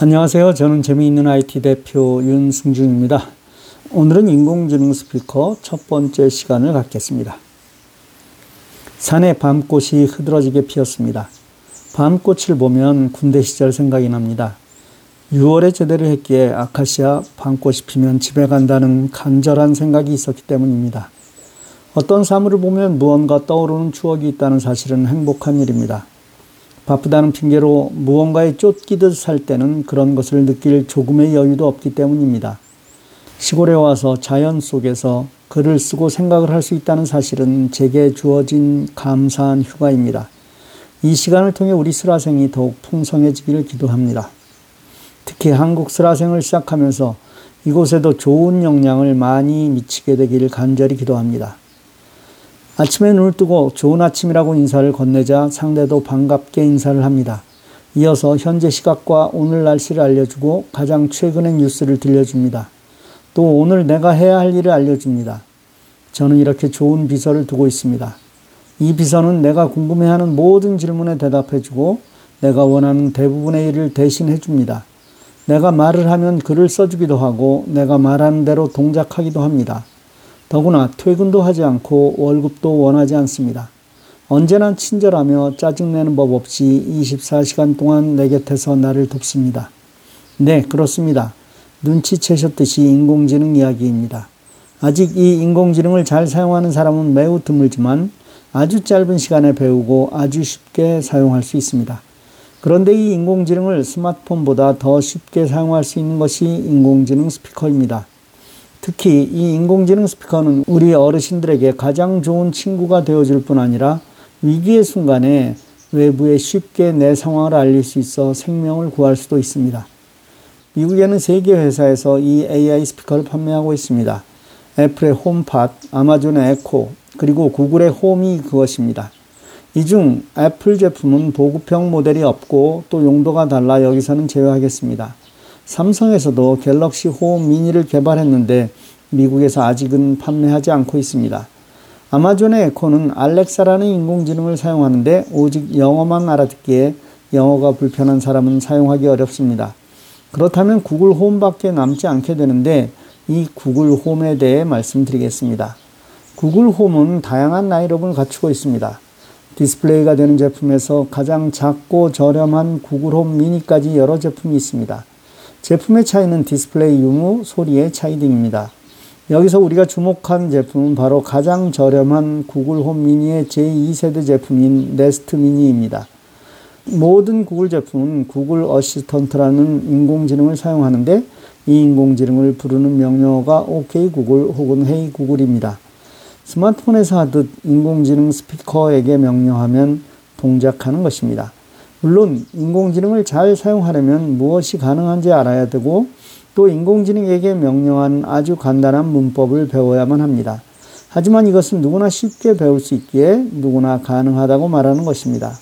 안녕하세요. 저는 재미있는 IT 대표 윤승중입니다. 오늘은 인공지능 스피커 첫 번째 시간을 갖겠습니다. 산에 밤꽃이 흐드러지게 피었습니다. 밤꽃을 보면 군대 시절 생각이 납니다. 6월에 제대를 했기에 아카시아 밤꽃이 피면 집에 간다는 간절한 생각이 있었기 때문입니다. 어떤 사물을 보면 무언가 떠오르는 추억이 있다는 사실은 행복한 일입니다. 바쁘다는 핑계로 무언가에 쫓기듯 살 때는 그런 것을 느낄 조금의 여유도 없기 때문입니다. 시골에 와서 자연 속에서 글을 쓰고 생각을 할 수 있다는 사실은 제게 주어진 감사한 휴가입니다. 이 시간을 통해 우리 슬라생이 더욱 풍성해지기를 기도합니다. 특히 한국 슬라생을 시작하면서 이곳에도 좋은 영향을 많이 미치게 되기를 간절히 기도합니다. 아침에 눈을 뜨고 좋은 아침이라고 인사를 건네자 상대도 반갑게 인사를 합니다. 이어서 현재 시각과 오늘 날씨를 알려주고 가장 최근의 뉴스를 들려줍니다. 또 오늘 내가 해야 할 일을 알려줍니다. 저는 이렇게 좋은 비서를 두고 있습니다. 이 비서는 내가 궁금해하는 모든 질문에 대답해주고 내가 원하는 대부분의 일을 대신해줍니다. 내가 말을 하면 글을 써주기도 하고 내가 말하는 대로 동작하기도 합니다. 더구나 퇴근도 하지 않고 월급도 원하지 않습니다. 언제나 친절하며 짜증내는 법 없이 24시간 동안 내 곁에서 나를 돕습니다. 네, 그렇습니다. 눈치채셨듯이 인공지능 이야기입니다. 아직 이 인공지능을 잘 사용하는 사람은 매우 드물지만 아주 짧은 시간에 배우고 아주 쉽게 사용할 수 있습니다. 그런데 이 인공지능을 스마트폰보다 더 쉽게 사용할 수 있는 것이 인공지능 스피커입니다. 특히 이 인공지능 스피커는 우리 어르신들에게 가장 좋은 친구가 되어줄 뿐 아니라 위기의 순간에 외부에 쉽게 내 상황을 알릴 수 있어 생명을 구할 수도 있습니다. 미국에는 세 개 회사에서 이 AI 스피커를 판매하고 있습니다. 애플의 홈팟, 아마존의 에코, 그리고 구글의 홈이 그것입니다. 이 중 애플 제품은 보급형 모델이 없고 또 용도가 달라 여기서는 제외하겠습니다. 삼성에서도 갤럭시 홈 미니를 개발했는데 미국에서 아직은 판매하지 않고 있습니다. 아마존의 에코는 알렉사라는 인공지능을 사용하는데 오직 영어만 알아듣기에 영어가 불편한 사람은 사용하기 어렵습니다. 그렇다면 구글 홈밖에 남지 않게 되는데 이 구글 홈에 대해 말씀드리겠습니다. 구글 홈은 다양한 라인업을 갖추고 있습니다. 디스플레이가 되는 제품에서 가장 작고 저렴한 구글 홈 미니까지 여러 제품이 있습니다. 제품의 차이는 디스플레이 유무, 소리의 차이 등입니다. 여기서 우리가 주목한 제품은 바로 가장 저렴한 구글 홈 미니의 제2세대 제품인 네스트 미니입니다. 모든 구글 제품은 구글 어시스턴트라는 인공지능을 사용하는데 이 인공지능을 부르는 명령어가 OK 구글 혹은 Hey 구글입니다. 스마트폰에서 하듯 인공지능 스피커에게 명령하면 동작하는 것입니다. 물론 인공지능을 잘 사용하려면 무엇이 가능한지 알아야 되고 또 인공지능에게 명령한 아주 간단한 문법을 배워야만 합니다. 하지만 이것은 누구나 쉽게 배울 수 있기에 누구나 가능하다고 말하는 것입니다.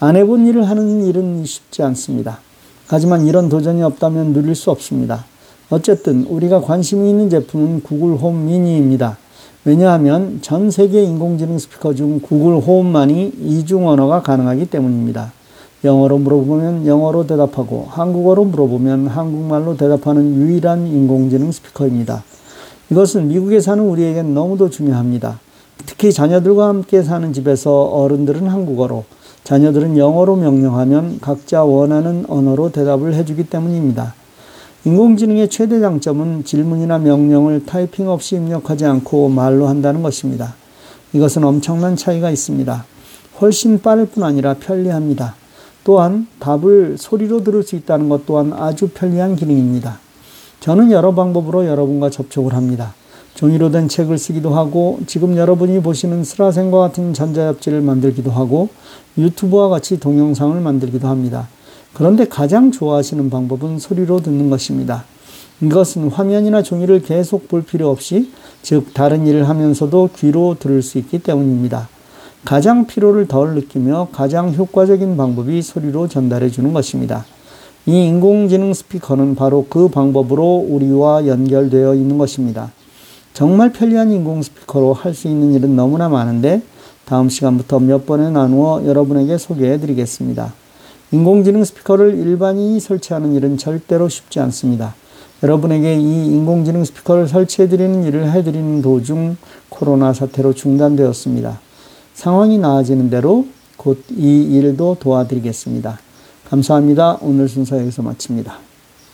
안 해본 일을 하는 일은 쉽지 않습니다. 하지만 이런 도전이 없다면 누릴 수 없습니다. 어쨌든 우리가 관심이 있는 제품은 구글 홈 미니입니다. 왜냐하면 전 세계 인공지능 스피커 중 구글 홈만이 이중 언어가 가능하기 때문입니다. 영어로 물어보면 영어로 대답하고 한국어로 물어보면 한국말로 대답하는 유일한 인공지능 스피커입니다. 이것은 미국에 사는 우리에겐 너무도 중요합니다. 특히 자녀들과 함께 사는 집에서 어른들은 한국어로, 자녀들은 영어로 명령하면 각자 원하는 언어로 대답을 해주기 때문입니다. 인공지능의 최대 장점은 질문이나 명령을 타이핑 없이 입력하지 않고 말로 한다는 것입니다. 이것은 엄청난 차이가 있습니다. 훨씬 빠를 뿐 아니라 편리합니다. 또한 답을 소리로 들을 수 있다는 것 또한 아주 편리한 기능입니다. 저는 여러 방법으로 여러분과 접촉을 합니다. 종이로 된 책을 쓰기도 하고 지금 여러분이 보시는 스라생과 같은 전자잡지를 만들기도 하고 유튜브와 같이 동영상을 만들기도 합니다. 그런데 가장 좋아하시는 방법은 소리로 듣는 것입니다. 이것은 화면이나 종이를 계속 볼 필요 없이 즉 다른 일을 하면서도 귀로 들을 수 있기 때문입니다. 가장 피로를 덜 느끼며 가장 효과적인 방법이 소리로 전달해 주는 것입니다. 이 인공지능 스피커는 바로 그 방법으로 우리와 연결되어 있는 것입니다. 정말 편리한 인공 스피커로 할 수 있는 일은 너무나 많은데 다음 시간부터 몇 번에 나누어 여러분에게 소개해 드리겠습니다. 인공지능 스피커를 일반인이 설치하는 일은 절대로 쉽지 않습니다. 여러분에게 이 인공지능 스피커를 설치해 드리는 일을 해 드리는 도중 코로나 사태로 중단되었습니다. 상황이 나아지는 대로 곧 이 일도 도와드리겠습니다. 감사합니다. 오늘 순서 여기서 마칩니다.